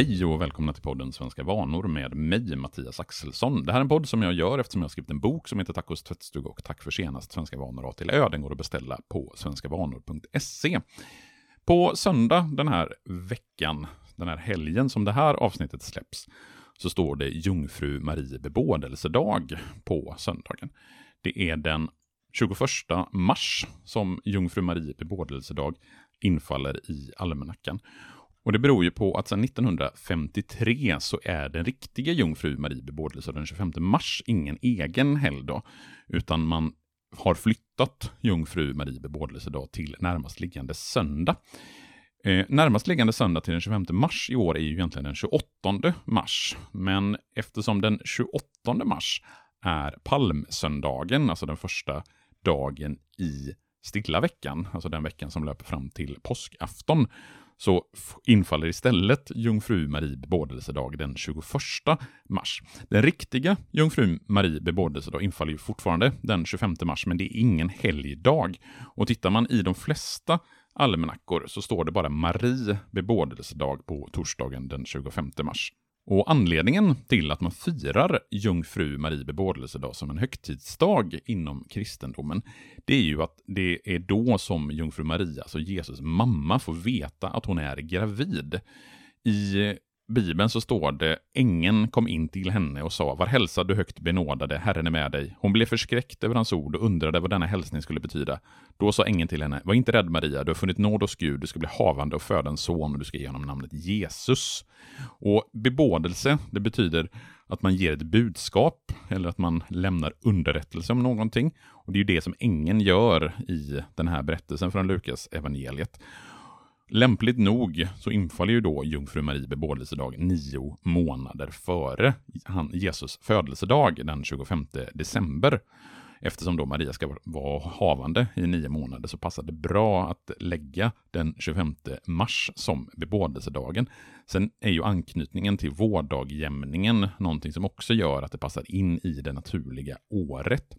Hej och välkomna till podden Svenska vanor med mig, Mattias Axelsson. Det här är en podd som jag gör eftersom jag har skrivit en bok som heter Tacos tvättstuga och Tack för senast Svenska vanor A till Ö. Den går att beställa på svenskavanor.se. På söndag den här veckan, den här helgen som det här avsnittet släpps, så står det Jungfru Marie bebådelsedag på söndagen. Det är den 21 mars som Jungfru Marie bebådelsedag infaller i almanackan. Och det beror ju på att sedan 1953 så är den riktiga Jungfru Marie bebådelse den 25 mars ingen egen helgdag, utan man har flyttat Jungfru Marie bebådelsedag till närmast liggande söndag. Eh, närmast liggande söndag till den 25 mars i år är ju egentligen den 28 mars, men eftersom den 28 mars är palmsöndagen, alltså den första dagen i stilla veckan, alltså den veckan som löper fram till påskafton, så infaller istället Jungfru Marie bebådelsedag den 21 mars. Den riktiga Jungfru Marie bebådelsedag infaller ju fortfarande den 25 mars, men det är ingen helgdag. Och tittar man i de flesta almanackor så står det bara Marie bebådelsedag på torsdagen den 25 mars. Och anledningen till att man firar Jungfru Marie bebådelsedag som en högtidsdag inom kristendomen, det är ju att det är då som Jungfru Maria, alltså Jesus mamma, får veta att hon är gravid. I Bibeln så står det, ängeln kom in till henne och sa, var hälsad du högt benådade, Herren är med dig. Hon blev förskräckt över hans ord och undrade vad denna hälsning skulle betyda. Då sa ängeln till henne, var inte rädd Maria, du har funnit nåd hos Gud, du ska bli havande och föda en son och du ska ge honom namnet Jesus. Och bebådelse, det betyder att man ger ett budskap eller att man lämnar underrättelse om någonting. Och det är ju det som ängeln gör i den här berättelsen från Lukas evangeliet. Lämpligt nog så infaller ju då Jungfru Marie bebådelsedag nio månader före Jesus födelsedag den 25 december. Eftersom då Maria ska vara havande i nio månader så passar det bra att lägga den 25 mars som bebådelsedagen. Sen är ju anknytningen till vårdagjämningen någonting som också gör att det passar in i det naturliga året.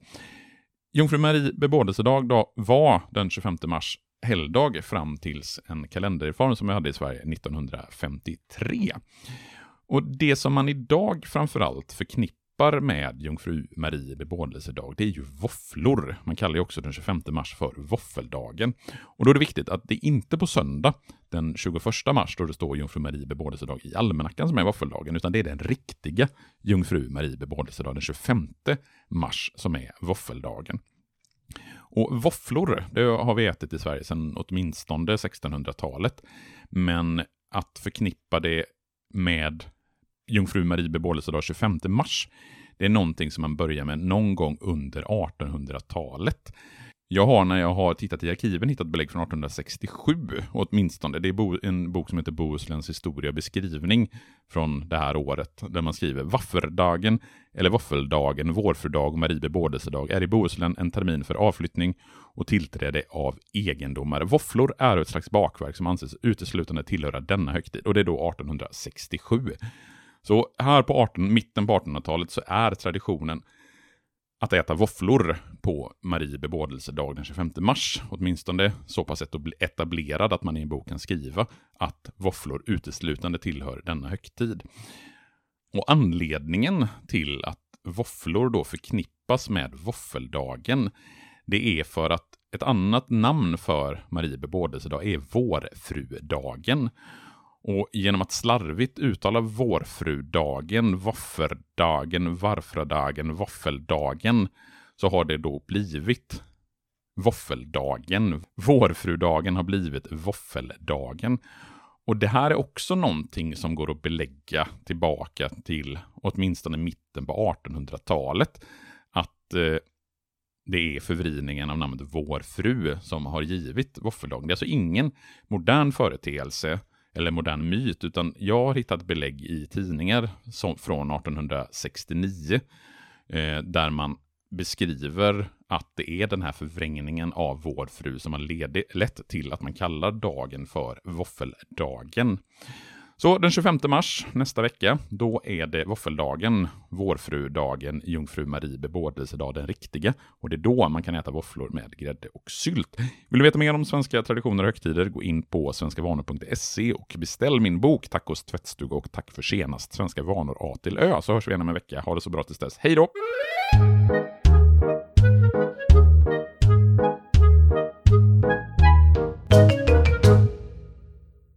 Jungfru Marie bebådelsedag då var den 25 mars helgdag fram tills en kalenderreform som vi hade i Sverige 1953. Och det som man idag framförallt förknippar med Jungfru Marie bebådelsedag, det är ju våfflor. Man kallar ju också den 25 mars för våffeldagen. Och då är det viktigt att det inte på söndag, den 21 mars, då det står Jungfru Marie bebådelsedag i almanackan som är våffeldagen, utan det är den riktiga Jungfru Marie bebådelsedag den 25 mars som är våffeldagen. Och våfflor, det har vi ätit i Sverige sedan åtminstone 1600-talet. Men att förknippa det med Jungfru Marie bebådelsedag 25 mars, det är någonting som man börjar med någon gång under 1800-talet. Jag har när jag har tittat i arkiven hittat belägg från 1867, åtminstone. Det är en bok som heter Bohusläns historia och beskrivning från det här året, där man skriver Vafferdagen, eller Våffeldagen, Vårfrudag och Marie bebådelsedag är i Bohuslän en termin för avflyttning och tillträde av egendomar. Våfflor är ett slags bakverk som anses uteslutande tillhöra denna högtid, och det är då 1867. Så här på 18, mitten på 1800-talet så är traditionen att äta våfflor på Marie bebådelsedag den 25 mars. Åtminstone så pass etablerad att man i en bok kan skriva att våfflor uteslutande tillhör denna högtid. Och anledningen till att våfflor då förknippas med våffeldagen, det är för att ett annat namn för Marie bebådelsedag är vårfrudagen. Och genom att slarvigt uttala vårfrudagen, våfferdagen, varfradagen, våffeldagen så har det då blivit våffeldagen. Vårfrudagen har blivit våffeldagen. Och det här är också någonting som går att belägga tillbaka till åtminstone mitten på 1800-talet. Att eh, det är förvridningen av namnet vårfru som har givit våffeldagen. Det är alltså ingen modern företeelse eller modern myt, utan jag har hittat belägg i tidningar som, från 1869 eh, där man beskriver att det är den här förvrängningen av vår fru som har lett till att man kallar dagen för våffeldagen. Så den 25 mars nästa vecka, då är det våffeldagen, vårfrudagen, jungfru Marie bebådelsedag, den riktiga. Och det är då man kan äta våfflor med grädde och sylt. Vill du veta mer om svenska traditioner och högtider, gå in på svenskavanor.se och beställ min bok Tacos tvättstuga och tack för senast, Svenska vanor A till Ö, så hörs vi igen om en vecka. Ha det så bra tills dess. Hej då!